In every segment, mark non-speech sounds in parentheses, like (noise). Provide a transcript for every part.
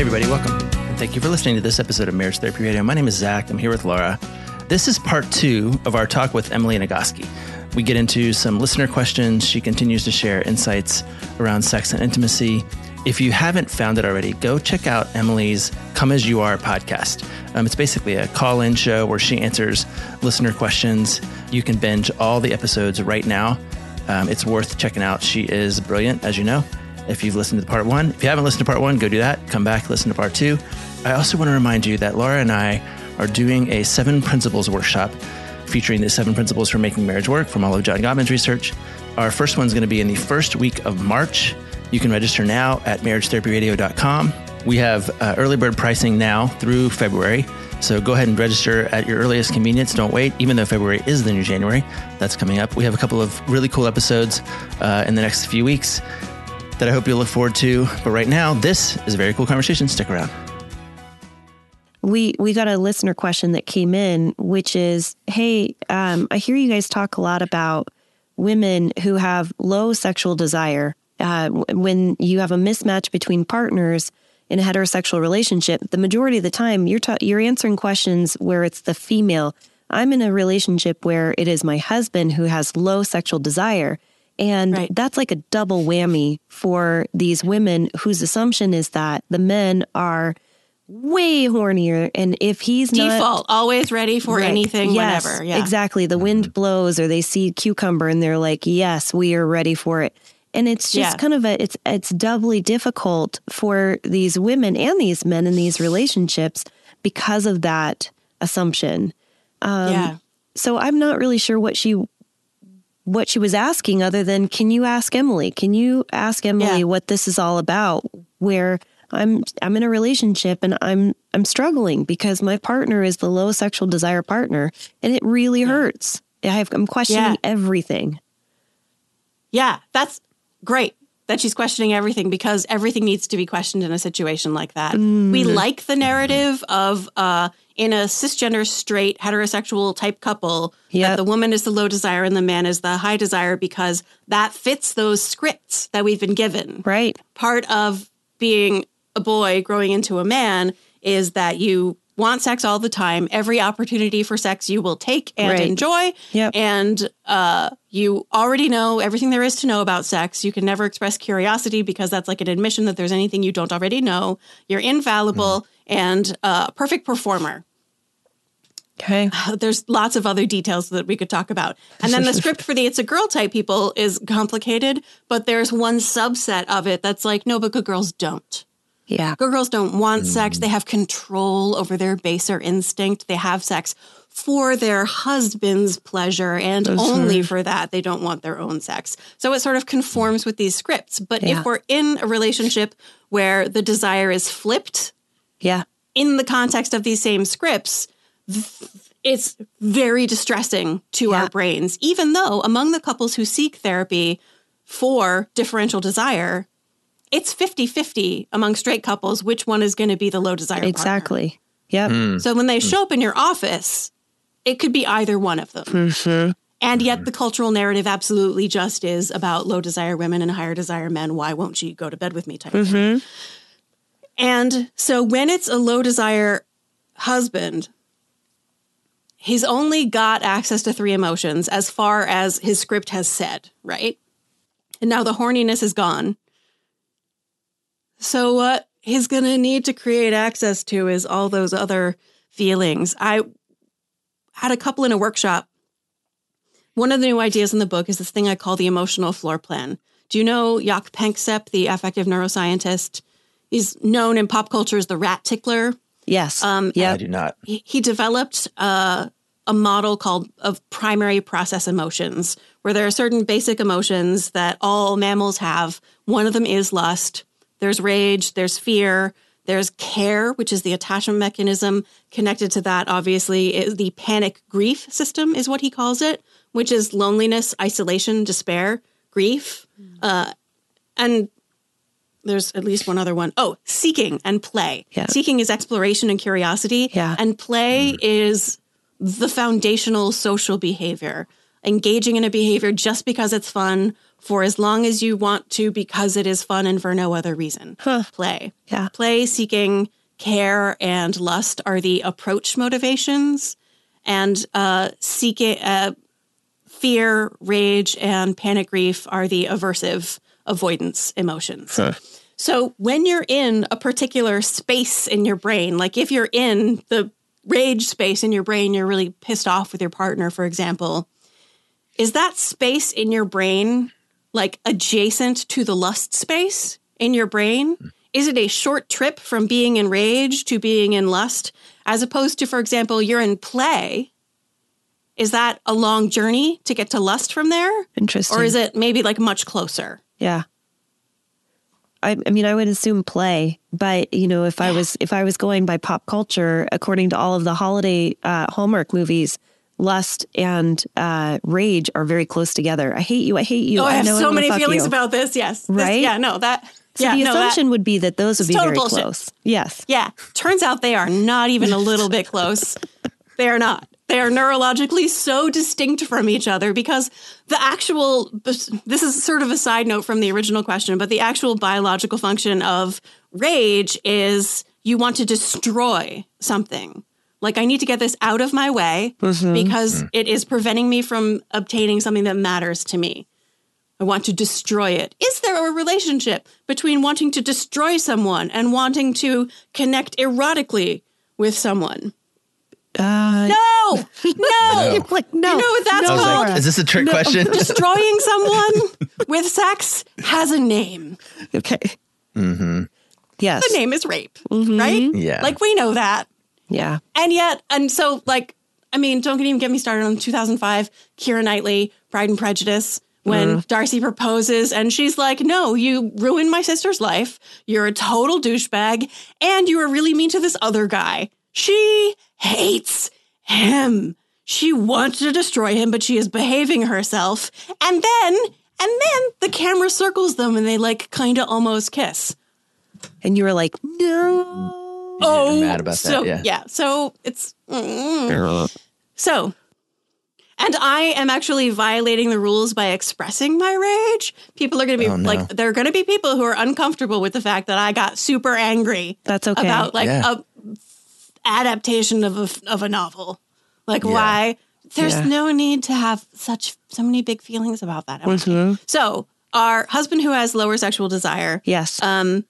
Hey, everybody, welcome. And thank you for listening to this episode of Marriage Therapy Radio. My name is Zach. I'm here with Laura. This is part two of our talk with Emily Nagoski. We get into some listener questions. She continues to share insights around sex and intimacy. If you haven't found it already, go check out Emily's Come As You Are podcast. Um, it's basically a call in show where she answers listener questions. You can binge all the episodes right now. Um, it's worth checking out. She is brilliant, as you know if you've listened to part one. If you haven't listened to part one, go do that. Come back, listen to part two. I also want to remind you that Laura and I are doing a seven principles workshop featuring the seven principles for making marriage work from all of John Gottman's research. Our first one's going to be in the first week of March. You can register now at marriagetherapyradio.com. We have uh, early bird pricing now through February. So go ahead and register at your earliest convenience. Don't wait, even though February is the new January. That's coming up. We have a couple of really cool episodes uh, in the next few weeks that I hope you'll look forward to. But right now, this is a very cool conversation. Stick around. We we got a listener question that came in, which is, "Hey, um, I hear you guys talk a lot about women who have low sexual desire. Uh, when you have a mismatch between partners in a heterosexual relationship, the majority of the time you're ta- you're answering questions where it's the female. I'm in a relationship where it is my husband who has low sexual desire." And right. that's like a double whammy for these women whose assumption is that the men are way hornier. And if he's default, not, always ready for right. anything, yes, whenever. Yeah. Exactly. The wind mm-hmm. blows or they see cucumber and they're like, yes, we are ready for it. And it's just yeah. kind of a, it's, it's doubly difficult for these women and these men in these relationships because of that assumption. Um, yeah. So I'm not really sure what she what she was asking other than can you ask Emily? Can you ask Emily yeah. what this is all about? Where I'm I'm in a relationship and I'm I'm struggling because my partner is the low sexual desire partner and it really hurts. I have, I'm questioning yeah. everything. Yeah, that's great that she's questioning everything because everything needs to be questioned in a situation like that. Mm. We like the narrative of uh, in a cisgender, straight, heterosexual type couple yep. that the woman is the low desire and the man is the high desire because that fits those scripts that we've been given. Right. Part of being a boy growing into a man is that you want sex all the time. Every opportunity for sex you will take and right. enjoy. Yep. And uh, you already know everything there is to know about sex. You can never express curiosity because that's like an admission that there's anything you don't already know. You're infallible mm. and a uh, perfect performer. Okay. (sighs) There's lots of other details that we could talk about. And then the (laughs) script for the It's a Girl type people is complicated, but there's one subset of it that's like, no, but good girls don't. Yeah. Girls don't want mm. sex. They have control over their baser instinct. They have sex for their husband's pleasure and That's only right. for that. They don't want their own sex. So it sort of conforms with these scripts. But yeah. if we're in a relationship where the desire is flipped, yeah, in the context of these same scripts, it's very distressing to yeah. our brains, even though among the couples who seek therapy for differential desire, it's 50 50 among straight couples which one is going to be the low desire exactly Yep. mm. so when they show up in your office it could be either one of them mm-hmm. and yet the cultural narrative absolutely just is about low desire women and higher desire men why won't you go to bed with me type mm-hmm. and so when it's a low desire husband he's only got access to three emotions as far as his script has said right and now the horniness is gone so what he's going to need to create access to is all those other feelings. I had a couple in a workshop. One of the new ideas in the book is this thing I call the emotional floor plan. Do you know Jaak Panksepp, the affective neuroscientist? He's known in pop culture as the rat tickler. Yes. Um, yeah, I do not. He, he developed uh, a model called of primary process emotions, where there are certain basic emotions that all mammals have. One of them is lust. There's rage. There's fear. There's care, which is the attachment mechanism connected to that. Obviously, is the panic grief system is what he calls it, which is loneliness, isolation, despair, grief, uh, and there's at least one other one. Oh, seeking and play. Yeah. Seeking is exploration and curiosity. Yeah. And play mm. is the foundational social behavior. Engaging in a behavior just because it's fun for as long as you want to because it is fun and for no other reason. Huh. Play. Yeah. Play, seeking, care, and lust are the approach motivations. And uh, seeking, uh, fear, rage, and panic grief are the aversive avoidance emotions. Huh. So when you're in a particular space in your brain, like if you're in the rage space in your brain, you're really pissed off with your partner, for example, is that space in your brain like adjacent to the lust space in your brain? Is it a short trip from being in rage to being in lust, as opposed to, for example, you're in play? Is that a long journey to get to lust from there? Interesting. Or is it maybe like much closer? Yeah. I, I mean, I would assume play, but you know, if. I was if I was going by pop culture, according to all of the holiday uh, Hallmark movies, lust and uh, rage are very close together. I hate you. I hate you. Oh, I, I have so many feelings you. about this. Yes. Right. This, yeah. No. That. So yeah, the no, assumption that, would be that those would be very bullshit. close. Yes. Yeah. Turns out they are not even a little bit close. They are not. They are neurologically so distinct from each other because the actual, this is sort of a side note from the original question, but the actual biological function of rage is you want to destroy something. Like, I need to get this out of my way mm-hmm. because mm. it is preventing me from obtaining something that matters to me. I want to destroy it. Is there a relationship between wanting to destroy someone and wanting to connect erotically with someone? Uh, no, (laughs) no, (laughs) like no. You know what that's no. called? Like, is this a trick no. question? (laughs) Destroying someone with sex has a name. Okay. Mm-hmm. Yes. The name is rape, mm-hmm. right? Yeah. Like we know that. Yeah. And yet, and so like, I mean, don't even get me started on 2005 Keira Knightley, Pride and Prejudice when mm. Darcy proposes and she's like, No, you ruined my sister's life. You're a total douchebag and you were really mean to this other guy. She hates him. She wants to destroy him, but she is behaving herself. And then, and then the camera circles them and they like kind of almost kiss. And you were like, no. Oh, mad about so, that. Yeah. Yeah. So it's, mm, so and I am actually violating the rules by expressing my rage. People are going to be oh, no. like, there are going to be people who are uncomfortable with the fact that I got super angry. That's okay. About like yeah. a adaptation of a, of a novel. Like yeah. why? There's yeah. no need to have such so many big feelings about that. Mm-hmm. So our husband who has lower sexual desire, yes, um,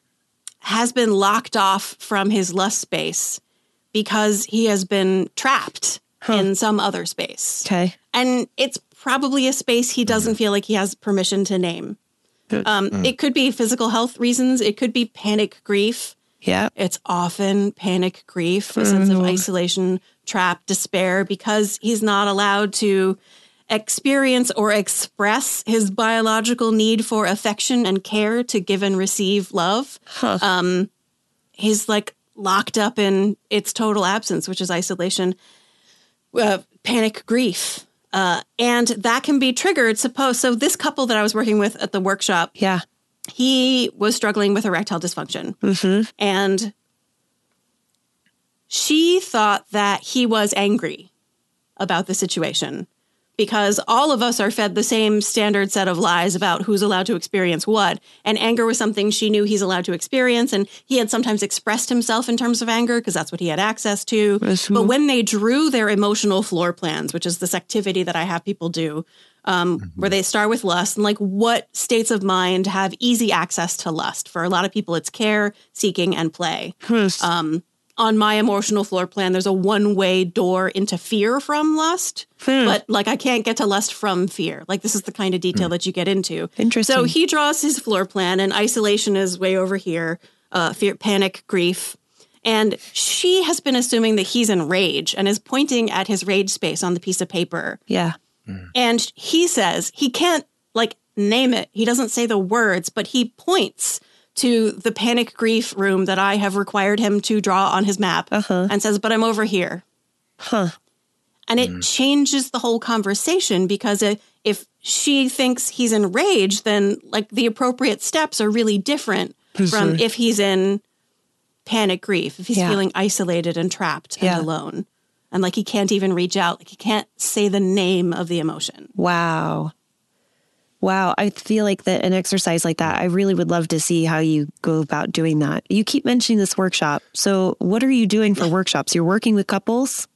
has been locked off from his lust space because he has been trapped huh. in some other space. Okay, and it's probably a space he doesn't feel like he has permission to name. Um, mm. It could be physical health reasons. It could be panic grief. Yeah. It's often panic, grief, a sense of mm-hmm. isolation, trap, despair, because he's not allowed to experience or express his biological need for affection and care to give and receive love. Huh. Um, he's like locked up in its total absence, which is isolation, uh, panic, grief. Uh, and that can be triggered. Suppose so. This couple that I was working with at the workshop, yeah, he was struggling with erectile dysfunction. Mm-hmm. And she thought that he was angry about the situation because all of us are fed the same standard set of lies about who's allowed to experience what. And anger was something she knew he's allowed to experience. And he had sometimes expressed himself in terms of anger because that's what he had access to. But when they drew their emotional floor plans, which is this activity that I have people do um, mm-hmm. where they start with lust and like what states of mind have easy access to lust. For a lot of people, it's care, seeking, and play. Um, on my emotional floor plan, there's a one way door into fear from lust, hmm. but like I can't get to lust from fear. Like this is the kind of detail hmm. that you get into. Interesting. So he draws his floor plan, and isolation is way over here. Uh, fear, panic, grief, and she has been assuming that he's in rage and is pointing at his rage space on the piece of paper. Yeah. And he says he can't like name it. He doesn't say the words, but he points to the panic grief room that I have required him to draw on his map uh-huh. and says, But I'm over here. Huh. And it mm. changes the whole conversation because if she thinks he's in rage, then like the appropriate steps are really different from if he's in panic grief, if he's yeah. feeling isolated and trapped yeah. and alone. And like he can't even reach out, like he can't say the name of the emotion. Wow. Wow. I feel like that an exercise like that, I really would love to see how you go about doing that. You keep mentioning this workshop. So, what are you doing for workshops? You're working with couples?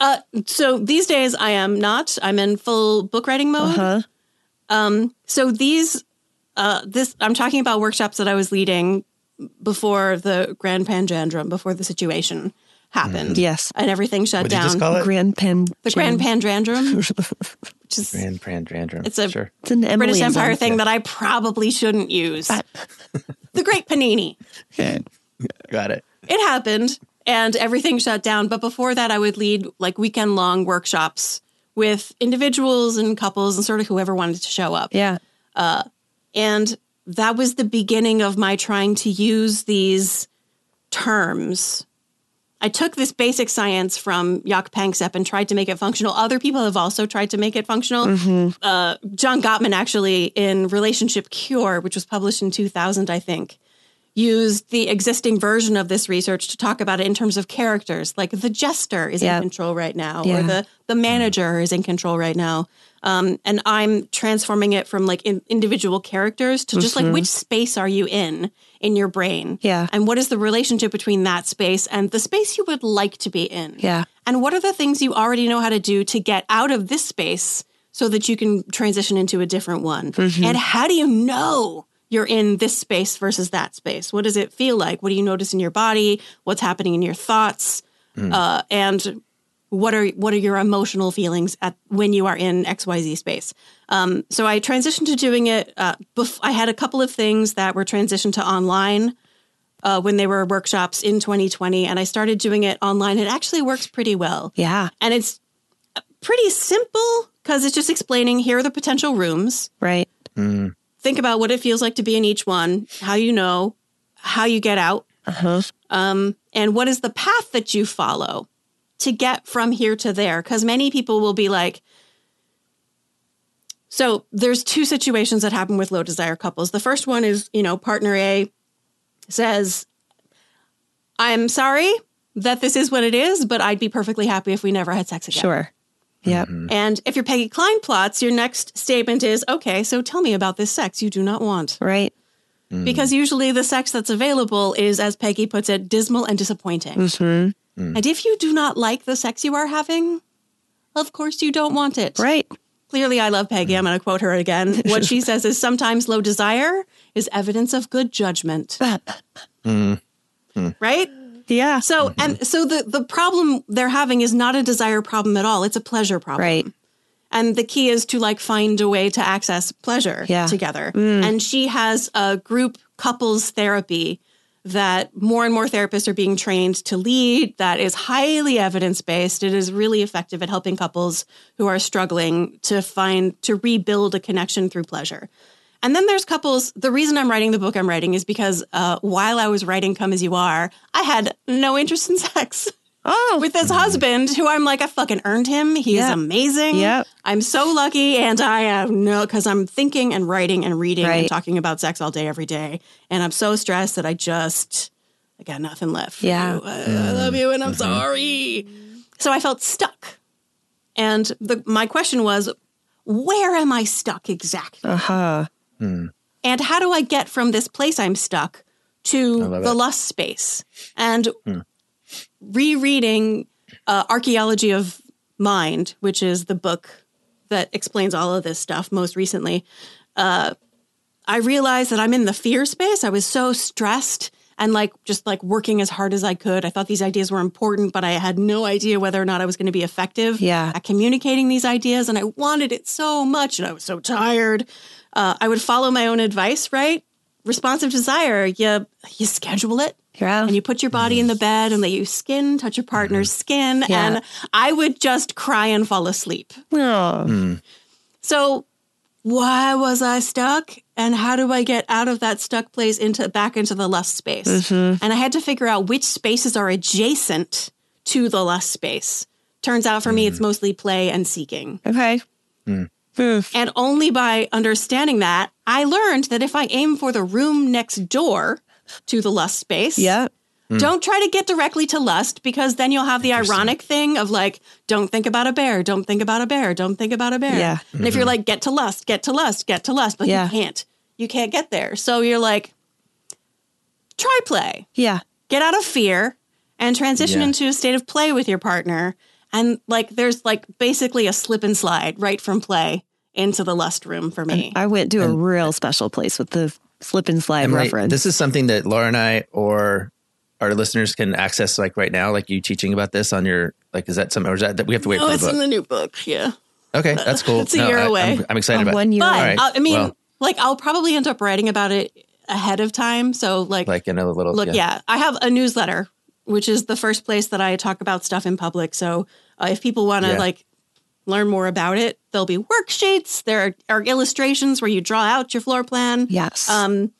Uh, so these days I am not. I'm in full book writing mode. Uh-huh. Um, so these, uh, this, I'm talking about workshops that I was leading before the Grand Panjandrum, before the situation happened. Mm. Yes. And everything shut down. Grand Pan. The Grand Panjandrum. which is (laughs) Grand Panjandrum. It's a sure. it's an British Empire thing yeah. that I probably shouldn't use. the Great Panini. (laughs) Yeah. Got it. It happened and everything shut down. But before that, I would lead like weekend long workshops with individuals and couples and sort of whoever wanted to show up. Yeah. Uh, and that was the beginning of my trying to use these terms. I took this basic science from Jaak Panksepp and tried to make it functional. Other people have also tried to make it functional. Mm-hmm. Uh, John Gottman, actually, in Relationship Cure, which was published in 2000, I think, used the existing version of this research to talk about it in terms of characters. Like the jester is yep. in control right now, yeah. or the the manager is in control right now. Um, and I'm transforming it from like in, individual characters to just mm-hmm. like which space are you in in your brain? Yeah. And what is the relationship between that space and the space you would like to be in? Yeah. And what are the things you already know how to do to get out of this space so that you can transition into a different one? Mm-hmm. And how do you know? You're in this space versus that space. What does it feel like? What do you notice in your body? What's happening in your thoughts? Mm. Uh, and what are what are your emotional feelings at when you are in XYZ space. Um, so I transitioned to doing it. Uh, bef- I had a couple of things that were transitioned to online uh, when they were workshops in 2020, and I started doing it online. It actually works pretty well. Yeah, and it's pretty simple because it's just explaining here are the potential rooms. Right. Mm. Think about what it feels like to be in each one, how you know, how you get out, uh-huh. um, and what is the path that you follow to get from here to there? Because many people will be like so there's two situations that happen with low desire couples. The first one is you know partner a says i'm sorry that this is what it is but i'd be perfectly happy if we never had sex again. Sure Yep. Mm-hmm. And if you're Peggy Kleinplatz, your next statement is, okay, so tell me about this sex you do not want. Right. Mm. Because usually the sex that's available is, as Peggy puts it, dismal and disappointing. Mm-hmm. Mm. And if you do not like the sex you are having, of course you don't want it. Right. Clearly, I love Peggy. I'm going to quote her again. (laughs) What she says is sometimes low desire is evidence of good judgment. (laughs) mm. Right? Yeah. So, mm-hmm. and so the, the problem they're having is not a desire problem at all. It's a pleasure problem. Right. And the key is to like find a way to access pleasure yeah. together. Mm. And she has a group couples therapy that more and more therapists are being trained to lead that is highly evidence based. It is really effective at helping couples who are struggling to find, to rebuild a connection through pleasure. And then there's couples. The reason I'm writing the book I'm writing is because uh, while I was writing Come As You Are, I had no interest in (laughs) sex. Oh. With this husband who I'm like, I fucking earned him. He yeah. is amazing. Yeah. I'm so lucky. And I have no, because I'm thinking and writing and reading right. and talking about sex all day, every day. And I'm so stressed that I just, I got nothing left. yeah. I, I, love you and I'm mm-hmm. sorry. So I felt stuck. And the, my question was, where am I stuck exactly? Uh huh. Hmm. And how do I get from this place I'm stuck to the it. lust space? And hmm rereading uh, Archaeology of Mind, which is the book that explains all of this stuff most recently. Uh, I realized that I'm in the fear space. I was so stressed and like just like working as hard as I could. I thought these ideas were important, but I had no idea whether or not I was going to be effective yeah. at communicating these ideas. And I wanted it so much and I was so tired. Uh, I would follow my own advice, right? Responsive desire, you, you schedule it. Yeah. And you put your body in the bed and let you skin touch your partner's skin. Yeah. And I would just cry and fall asleep. Oh. Mm. So why was I stuck? And how do I get out of that stuck place into back into the lust space? Mm-hmm. And I had to figure out which spaces are adjacent to the lust space. Turns out for mm. me, it's mostly play and seeking. Okay. Mm. And only by understanding that, I learned that if I aim for the room next door to the lust space, yeah. Mm. Don't try to get directly to lust because then you'll have the ironic thing of like, don't think about a bear, don't think about a bear, don't think about a bear. Yeah. And mm-hmm. if you're mm-hmm. like, get to lust, get to lust, get to lust, but yeah. you can't. You can't get there. So you're like, try play. Yeah. Get out of fear and transition yeah. into a state of play with your partner. And like, there's like basically a slip and slide right from play into the lust room for me. And I went to a real special place with the slip and slide Emily, reference. This is something that Laura and I, or our listeners can access like right now, like you teaching about this on your like is that something or is that, that we have to wait no, for it's in the new book. Yeah. Okay, that's cool. it's a no, year I, away. I'm, I'm excited about one year. But right. Uh, I mean, well, like I'll probably end up writing about it ahead of time. So like like in a little look, yeah. yeah I have a newsletter, which is the first place that I talk about stuff in public. So uh, if people want to yeah. like learn more about it, there'll be worksheets. There are, are, illustrations where you draw out your floor plan. Yes. Um,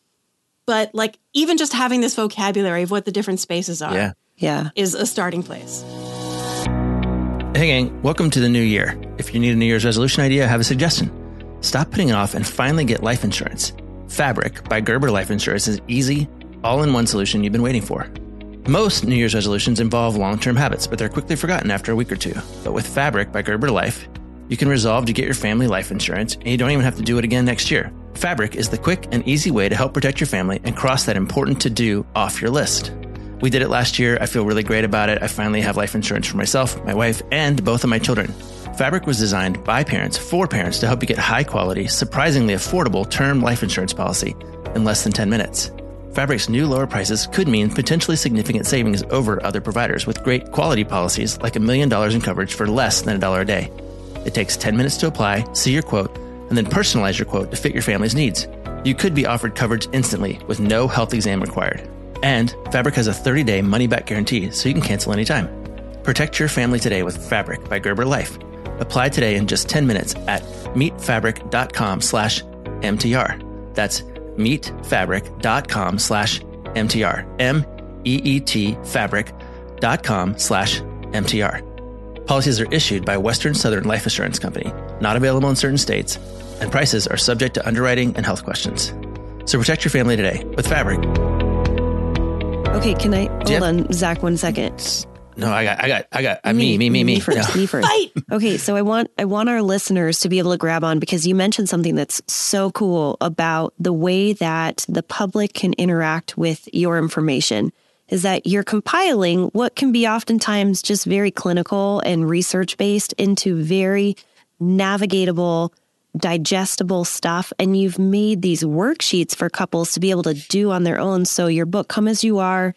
but like even just having this vocabulary of what the different spaces are yeah. Yeah. is a starting place. Hey gang, welcome to the new year. If you need a New Year's resolution idea, I have a suggestion. Stop putting it off and finally get life insurance. Fabric by Gerber Life Insurance is easy, all-in-one solution you've been waiting for. Most New Year's resolutions involve long-term habits, but they're quickly forgotten after a week or two. But with Fabric by Gerber Life, you can resolve to get your family life insurance, and you don't even have to do it again next year. Fabric is the quick and easy way to help protect your family and cross that important to do off your list. We did it last year. I feel really great about it. I finally have life insurance for myself, my wife, and both of my children. Fabric was designed by parents for parents to help you get high quality, surprisingly affordable term life insurance policy in less than 10 minutes. Fabric's new lower prices could mean potentially significant savings over other providers with great quality policies like a million dollars in coverage for less than a dollar a day. It takes 10 minutes to apply, see your quote, and then personalize your quote to fit your family's needs. You could be offered coverage instantly with no health exam required. And Fabric has a 30 day money back guarantee, so you can cancel anytime. Protect your family today with Fabric by Gerber Life. Apply today in just 10 minutes at meetfabric.com slash MTR. That's meetfabric.com slash MTR. M E E T fabric.com slash MTR. Policies are issued by Western Southern Life Assurance Company, not available in certain states, and prices are subject to underwriting and health questions. So protect your family today with Fabric. Okay, can I hold on, Zach, one second? No, I got, I got, I got, uh, me, me, me, me, me first, no. me first. Fight. Okay, so I want, I want our listeners to be able to grab on because you mentioned something that's so cool about the way that the public can interact with your information. Is that you're compiling what can be oftentimes just very clinical and research based into very navigatable, digestible stuff. And you've made these worksheets for couples to be able to do on their own. So your book, Come As You Are,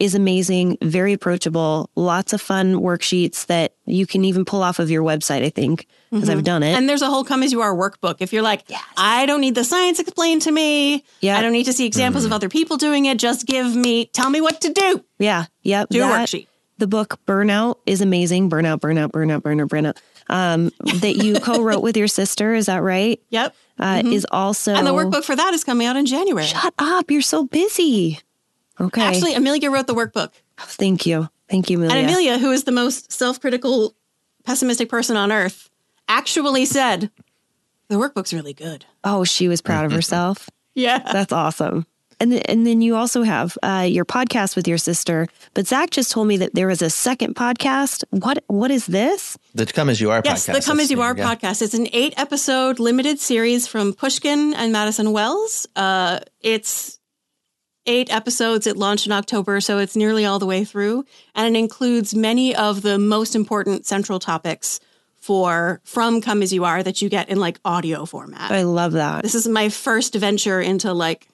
is amazing, very approachable, lots of fun worksheets that you can even pull off of your website, I think, because mm-hmm. I've done it. And there's a whole come as you are workbook. If you're like, yes. I don't need the science explained to me. Yeah. I don't need to see examples mm. of other people doing it. Just give me, tell me what to do. Yeah. Yep. Do that, a worksheet. The book Burnout is amazing. Burnout, burnout, burnout, burnout, burnout. Um, that you (laughs) co-wrote with your sister. Is that right? Yep. Uh, mm-hmm. Is also and the workbook for that is coming out in January. Shut up! You're so busy. Okay. Actually, Amelia wrote the workbook. Thank you. Thank you, Amelia. And Amelia, who is the most self critical, pessimistic person on earth, actually said, the workbook's really good. Oh, she was proud of (laughs) herself. yeah. That's awesome. And, th- and then you also have uh, your podcast with your sister. But Zach just told me that there was a second podcast. What What is this? The Come As You Are yes, podcast. Yes, the Come As You Are yeah. podcast. It's an eight episode limited series from Pushkin and Madison Wells. Uh, it's eight episodes. It launched in October, so it's nearly all the way through. And it includes many of the most important central topics for from Come As You Are that you get in like audio format. I love that. This is my first venture into like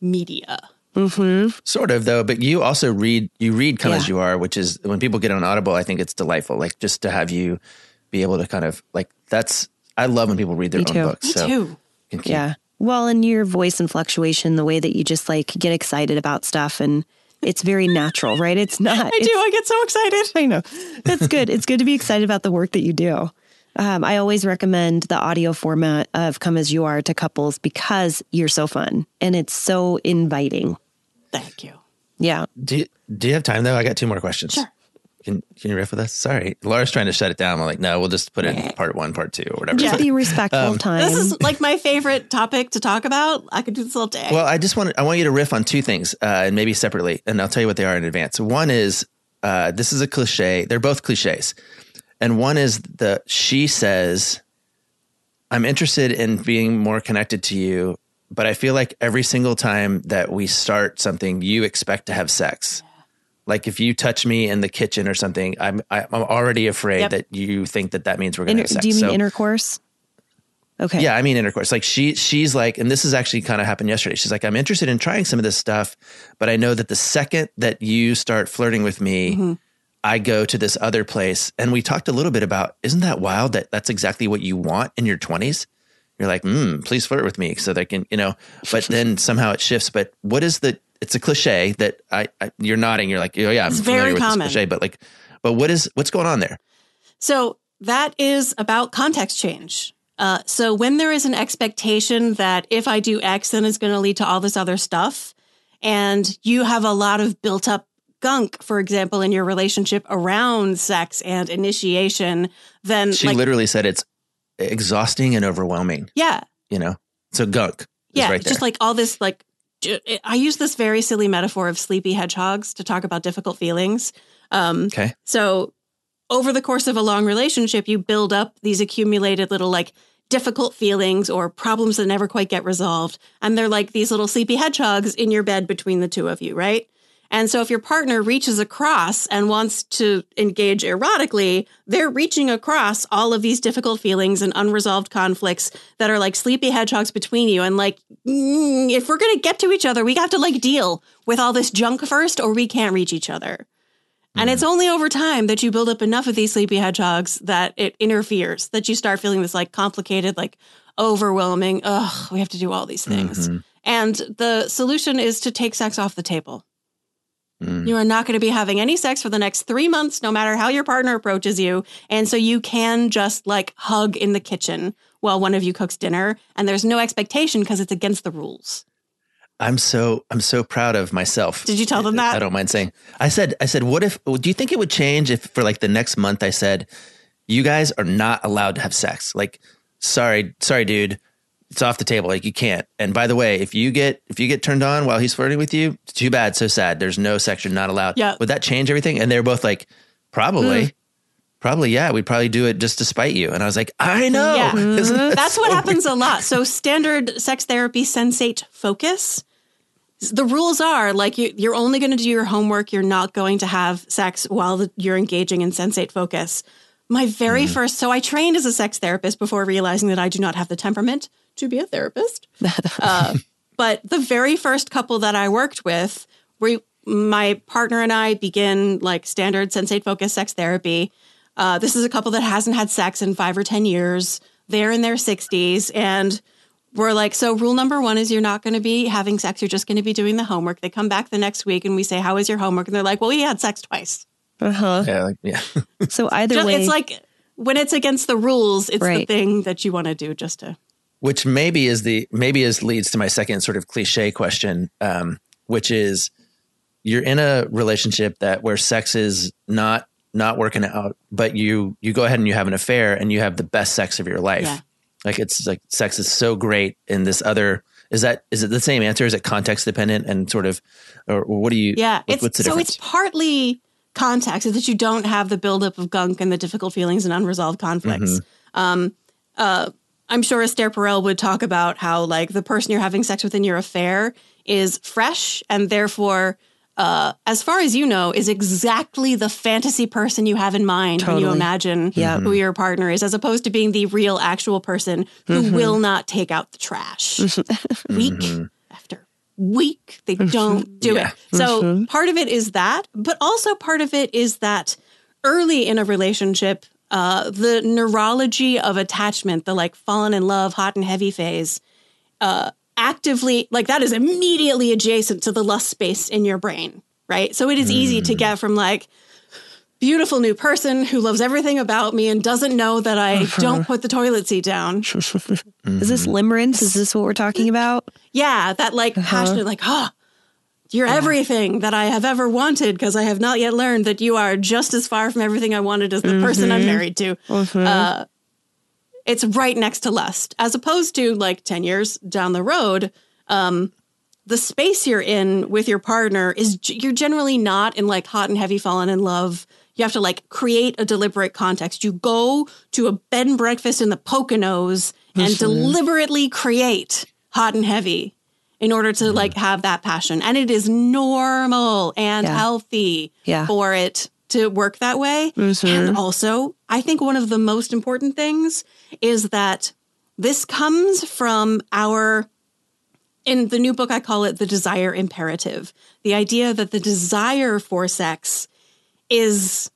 media. Mm-hmm. Sort of though, but you also read you read Come yeah. As You Are, which is when people get on Audible, I think it's delightful. Like just to have you be able to kind of like that's I love when people read their Me own too. books. Me so too. Yeah. Well, and your voice and fluctuation, the way that you just like get excited about stuff and it's very natural, right? It's not. I do. I get so excited. (laughs) I know. That's good. it's good to be excited about the work that you do. Um, I always recommend the audio format of Come As You Are to couples because you're so fun and it's so inviting. Thank you. Yeah. Do you, do you have time though? I got two more questions. Sure. Can, can you riff with us? Sorry. Laura's trying to shut it down. I'm like, no, we'll just put it in part one, part two, or whatever. Just be (laughs) respectful um, time. This is like my favorite topic to talk about. I could do this all day. Well, I just want I want you to riff on two things, uh, and maybe separately, and I'll tell you what they are in advance. One is uh, this is a cliche. They're both cliches, and one is the she says, "I'm interested in being more connected to you." But I feel like every single time that we start something, you expect to have sex. Yeah like if you touch me in the kitchen or something, I'm I'm already afraid yep. that you think that that means we're going to Inter-. Do you mean so, intercourse? Okay. Yeah, I mean intercourse. Like she she's like, and this has actually kind of happened yesterday. She's like, I'm interested in trying some of this stuff, but I know that the second that you start flirting with me, mm-hmm. I go to this other place. And we talked a little bit about, isn't that wild that that's exactly what you want in your 20s? You're like, mm, please flirt with me so they can, you know, but then somehow it shifts. But what is the it's a cliche that I, I you're nodding. You're like, oh yeah, I'm it's very with common. this cliche, but like, but what is what's going on there? So that is about context change. Uh, so when there is an expectation that if I do X, then it's going to lead to all this other stuff, and you have a lot of built up gunk, for example, in your relationship around sex and initiation, then she like, literally said it's exhausting and overwhelming. Yeah, you know, so gunk. Yeah, right just like all this like I use this very silly metaphor of sleepy hedgehogs to talk about difficult feelings. Um, okay. So, over the course of a long relationship, you build up these accumulated little like difficult feelings or problems that never quite get resolved. And they're like these little sleepy hedgehogs in your bed between the two of you, right? And so if your partner reaches across and wants to engage erotically, they're reaching across all of these difficult feelings and unresolved conflicts that are like sleepy hedgehogs between you. And like, mm, if we're going to get to each other, we have to like deal with all this junk first or we can't reach each other. And it's only over time that you build up enough of these sleepy hedgehogs that it interferes, that you start feeling this like complicated, like overwhelming, ugh, we have to do all these things. Mm-hmm. And the solution is to take sex off the table. Mm. You are not going to be having any sex for the next three months, no matter how your partner approaches you. And so you can just like hug in the kitchen while one of you cooks dinner. And there's no expectation because it's against the rules. I'm so I'm so proud of myself. Did you tell them that? I don't mind saying. I said I said, what if? Do you think it would change if for like the next month I said, you guys are not allowed to have sex? Like, sorry, sorry, dude it's off the table. Like you can't. And by the way, if you get if you get turned on while he's flirting with you, too bad, so sad. There's no section not allowed. Yeah. Would that change everything? And they're both like, probably. Mm. Probably, yeah. We'd probably do it just to spite you. And I was like, I know. (laughs) Yeah. That's so what happens a lot. So standard sex therapy sensate focus. The rules are like you, are only going to do your homework. You're not going to have sex while you're engaging in sensate focus. My very mm. first, so I trained as a sex therapist before realizing that I do not have the temperament to be a therapist. (laughs) uh, but the very first couple that I worked with, we, my partner and I begin like standard sensate focus sex therapy. Uh, this is a couple that hasn't had sex in five or 10 years. They're in their 60s. And we're like, so rule number one is you're not going to be having sex. You're just going to be doing the homework. They come back the next week and we say, how is your homework? And they're like, well, we had sex twice. Uh huh. Yeah. Like, yeah. so either just, way. It's like when it's against the rules, it's right. the thing that you want to do just to which maybe is the maybe is leads to my second sort of cliche question, um, which is you're in a relationship that where sex is not not working out, but you you go ahead and you have an affair and you have the best sex of your life. Yeah. Like it's like sex is so great in this other. Is that is it the same answer? Is it context dependent and sort of, or what do you? Yeah, it's so it's partly context is that you don't have the buildup of gunk and the difficult feelings and unresolved conflicts. Mm-hmm. Um, uh, I'm sure Esther Perel would talk about how like the person you're having sex with in your affair is fresh and therefore uh, as far as you know, is exactly the fantasy person you have in mind when you imagine Yeah. who your partner is, as opposed to being the real, actual person who Mm-hmm. will not take out the trash (laughs) week after week. They don't do Yeah. it. So Mm-hmm. part of it is that, but also part of it is that early in a relationship, uh, the neurology of attachment, the like fallen in love, hot and heavy phase, uh, actively like that is immediately adjacent to the lust space in your brain, right? So it is easy to get from like beautiful new person who loves everything about me and doesn't know that I uh-huh. don't put the toilet seat down. (laughs) Is this mm-hmm. limerence? Is this what we're talking mm. about? Yeah, that like uh-huh. passionate, like, oh, you're everything that I have ever wanted because I have not yet learned that you are just as far from everything I wanted as the person I'm married to. Uh, it's right next to lust, as opposed to like 10 years down the road. Um, the space you're in with your partner is you're generally not in like hot and heavy fallen in love. You have to like create a deliberate context. You go to a bed and breakfast in the Poconos and deliberately create hot and heavy in order to mm-hmm. like have that passion. And it is normal and Yeah. healthy Yeah. for it to work that way. Mm-hmm. And also, I think one of the most important things is that this comes from our in the new book, I call it the desire imperative. The idea that the desire for sex is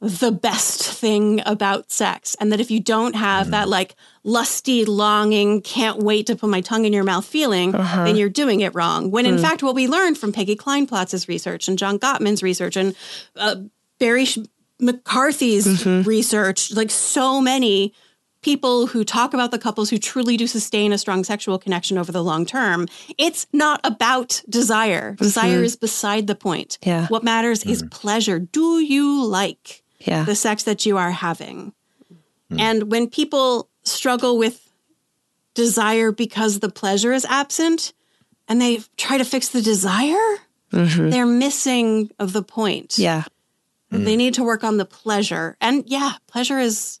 the best thing about sex. And that if you don't have that mm. like lusty, longing, can't wait to put my tongue in your mouth feeling, uh-huh. then you're doing it wrong. When in hmm. fact, what we learned from Peggy Kleinplatz's research and John Gottman's research and uh, Barry Sh- McCarthy's mm-hmm. research, like so many people who talk about the couples who truly do sustain a strong sexual connection over the long term, it's not about desire. Desire mm-hmm. is beside the point. Yeah. What matters is mm. pleasure. Do you like Yeah. the sex that you are having? Hmm. And when people struggle with desire because the pleasure is absent and they try to fix the desire, mm-hmm. they're missing of the point. Yeah. They hmm. need to work on the pleasure. And yeah, pleasure is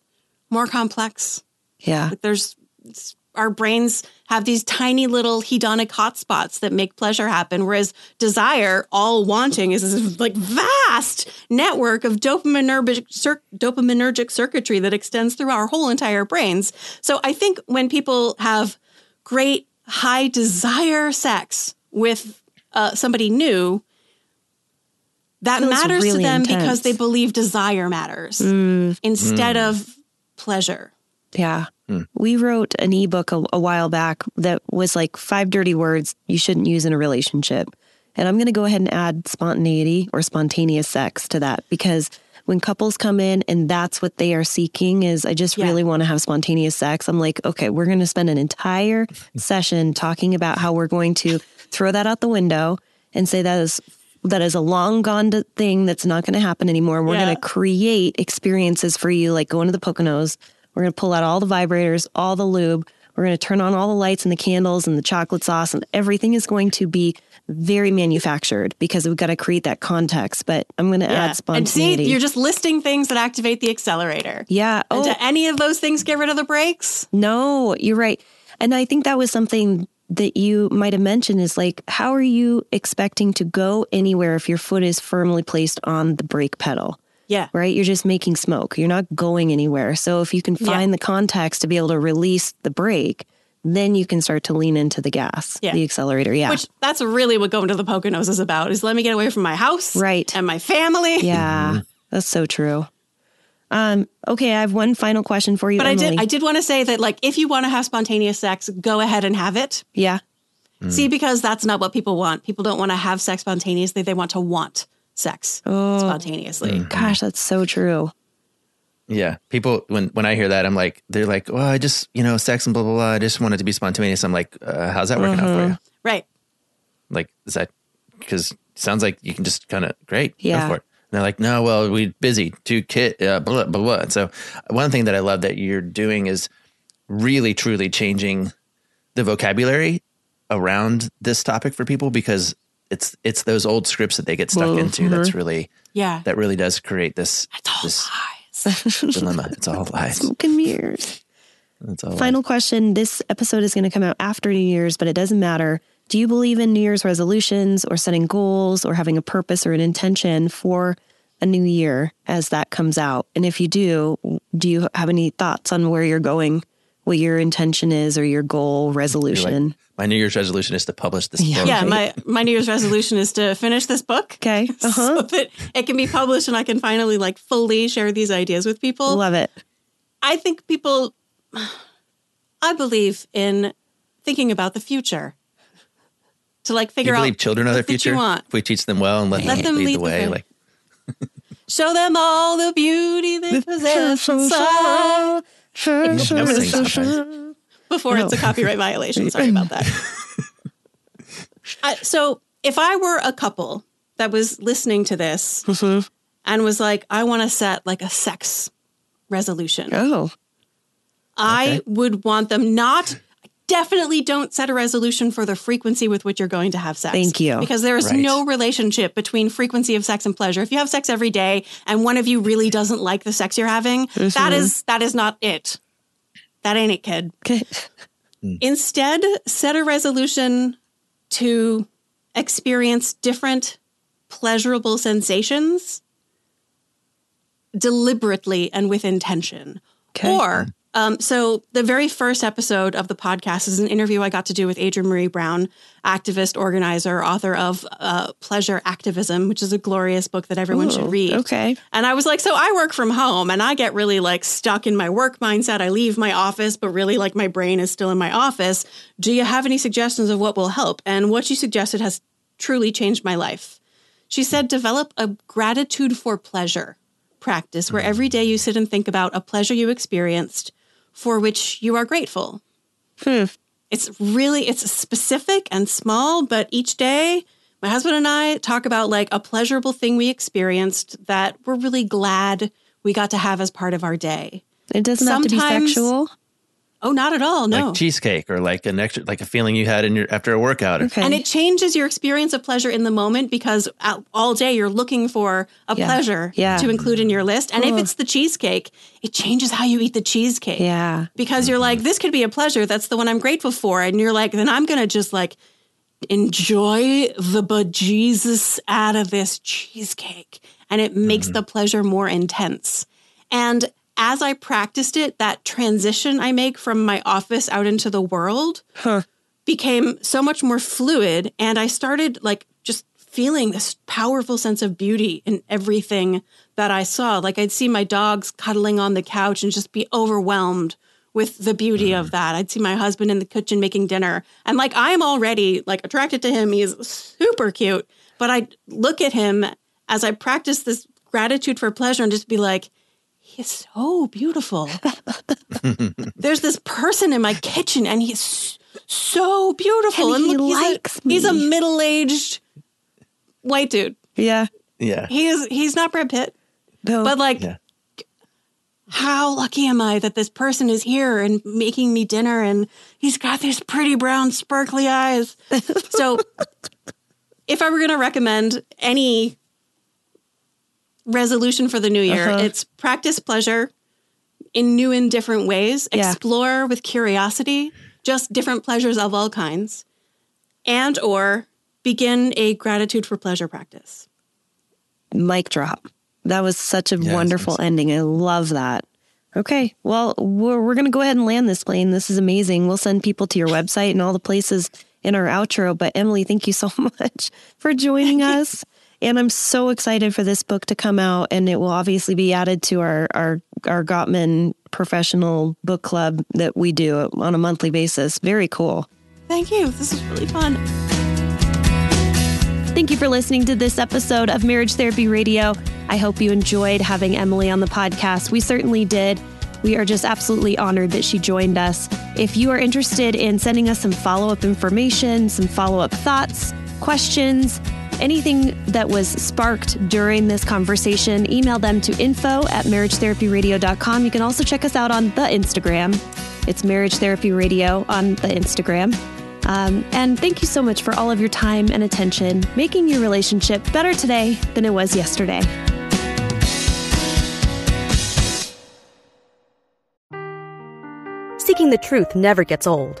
more complex. Yeah. Like there's it's- our brains have these tiny little hedonic hotspots that make pleasure happen, whereas desire, all wanting, is this like vast network of dopaminergic, cir- dopaminergic circuitry that extends through our whole entire brains. So I think when people have great high desire sex with uh, somebody new, that Feels matters really to them intense. because they believe desire matters instead of pleasure. Yeah. Hmm. We wrote an ebook a, a while back that was like five dirty words you shouldn't use in a relationship. And I'm going to go ahead and add spontaneity or spontaneous sex to that because when couples come in and that's what they are seeking is I just Yeah. really want to have spontaneous sex. I'm like, okay, we're going to spend an entire (laughs) session talking about how we're going to throw that out the window and say that is that is a long gone thing that's not going to happen anymore. We're Yeah. going to create experiences for you like going to the Poconos. We're going to pull out all the vibrators, all the lube. We're going to turn on all the lights and the candles and the chocolate sauce and everything is going to be very manufactured because we've got to create that context. But I'm going to add spontaneity. And see, you're just listing things that activate the accelerator. yeah. And Oh, do any of those things get rid of the brakes? No, you're right. And I think that was something that you might have mentioned is like, how are you expecting to go anywhere if your foot is firmly placed on the brake pedal? Yeah. Right? You're just making smoke. You're not going anywhere. So if you can Yeah. find the context to be able to release the brake, then you can start to lean into the gas, Yeah. the accelerator. Yeah. Which that's really what going to the Poconos is about is let me get away from my house Right. and my family. yeah. That's so true. Um, okay, I have one final question for you. But I did I did want to say that like if you want to have spontaneous sex, go ahead and have it. yeah. See, because that's not what people want. People don't want to have sex spontaneously. They want to want sex Oh. spontaneously. Gosh, that's so true. Yeah. People, when, when I hear that, I'm like, they're like, well, I just, you know, sex and blah, blah, blah. I just want it to be spontaneous. I'm like, uh, how's that working out for you? Right. Like, is that because sounds like you can just kind of, great, Yeah. go for it. And they're like, no, well, we busy, two kid, uh, blah, blah, blah. And so one thing that I love that you're doing is really, truly changing the vocabulary around this topic for people because it's, it's those old scripts that they get stuck into. That's uh-huh. really, Yeah. that really does create this, It's all this lies. (laughs) (laughs) dilemma. It's all lies. Smoke and mirrors. It's all lies. Final question. This episode is going to come out after New Year's, but it doesn't matter. Do you believe in New Year's resolutions or setting goals or having a purpose or an intention for a new year as that comes out? And if you do, do you have any thoughts on where you're going, what your intention is or your goal resolution? Like, my New Year's resolution is to publish this yeah, book. Yeah, my, my New Year's resolution is to finish this book. Okay. (laughs) Uh-huh. So that it can be published and I can finally like fully share these ideas with people. Love it. I think people, I believe in thinking about the future. To like figure you believe out children are their future. If we teach them well and let, let them, lead, lead the way, the way. like show them all the beauty they possess inside. Before it's a copyright violation. (laughs) Sorry about that. (laughs) so if I were a couple that was listening to this mm-hmm. and was like, I want to set like a sex resolution. Oh. I okay. would want them not definitely don't set a resolution for the frequency with which you're going to have sex. Thank you. Because there is right. no relationship between frequency of sex and pleasure. If you have sex every day and one of you really doesn't like the sex you're having, mm-hmm. that is that is not it. That ain't it, kid. Okay. Hmm. Instead, set a resolution to experience different pleasurable sensations deliberately and with intention. Okay. Or um, so the very first episode of the podcast is an interview I got to do with Adrienne Maree Brown, activist, organizer, author of uh, Pleasure Activism, which is a glorious book that everyone Ooh, should read. Okay. And I was like, so I work from home and I get really like stuck in my work mindset. I leave my office, but really like my brain is still in my office. Do you have any suggestions of what will help? And what you suggested has truly changed my life. She said, develop a gratitude for pleasure practice where every day you sit and think about a pleasure you experienced for which you are grateful. Hmm. It's really it's specific and small, but each day my husband and I talk about like a pleasurable thing we experienced that we're really glad we got to have as part of our day. It doesn't Sometimes, have to be sexual. Oh, not at all. No. Like cheesecake or like an extra, like a feeling you had in your after a workout. Okay. And it changes your experience of pleasure in the moment because all day you're looking for a yeah. pleasure yeah. to include in your list. And if it's the cheesecake, it changes how you eat the cheesecake. Yeah. Because you're like, this could be a pleasure. That's the one I'm grateful for. And you're like, then I'm going to just like enjoy the bejesus out of this cheesecake. And it makes mm-hmm. the pleasure more intense. And as I practiced it, that transition I make from my office out into the world huh. became so much more fluid. And I started like just feeling this powerful sense of beauty in everything that I saw. Like I'd see my dogs cuddling on the couch and just be overwhelmed with the beauty mm. of that. I'd see my husband in the kitchen making dinner. And like I'm already like attracted to him. He's super cute. But I look at him as I practice this gratitude for pleasure and just be like, he's so beautiful. There's this person in my kitchen and he's so beautiful. And, and he look, likes he's a, me. He's a middle-aged white dude. Yeah. Yeah. He is he's not Brad Pitt. No. But like yeah. how lucky am I that this person is here and making me dinner and he's got these pretty brown sparkly eyes. so if I were going to recommend any resolution for the new year. Uh-huh. It's practice pleasure in new and different ways, yeah. explore with curiosity just different pleasures of all kinds, and or begin a gratitude for pleasure practice. Mic drop. That was such a wonderful ending. I love that. Okay. Well, we're, we're going to go ahead and land this plane. This is amazing. We'll send people to your website and all the places in our outro. But Emily, thank you so (laughs) much for joining (laughs) us. And I'm so excited for this book to come out, and it will obviously be added to our our our Gottman professional book club that we do on a monthly basis. Very cool. Thank you. This is really fun. Thank you for listening to this episode of Marriage Therapy Radio. I hope you enjoyed having Emily on the podcast. We certainly did. We are just absolutely honored that she joined us. If you are interested in sending us some follow up information, some follow up thoughts, questions, anything that was sparked during this conversation, email them to info at marriagetherapyradio.com. You can also check us out on the Instagram. It's Marriage Therapy Radio on the Instagram. Um, and thank you so much for all of your time and attention, making your relationship better today than it was yesterday. Seeking the truth never gets old.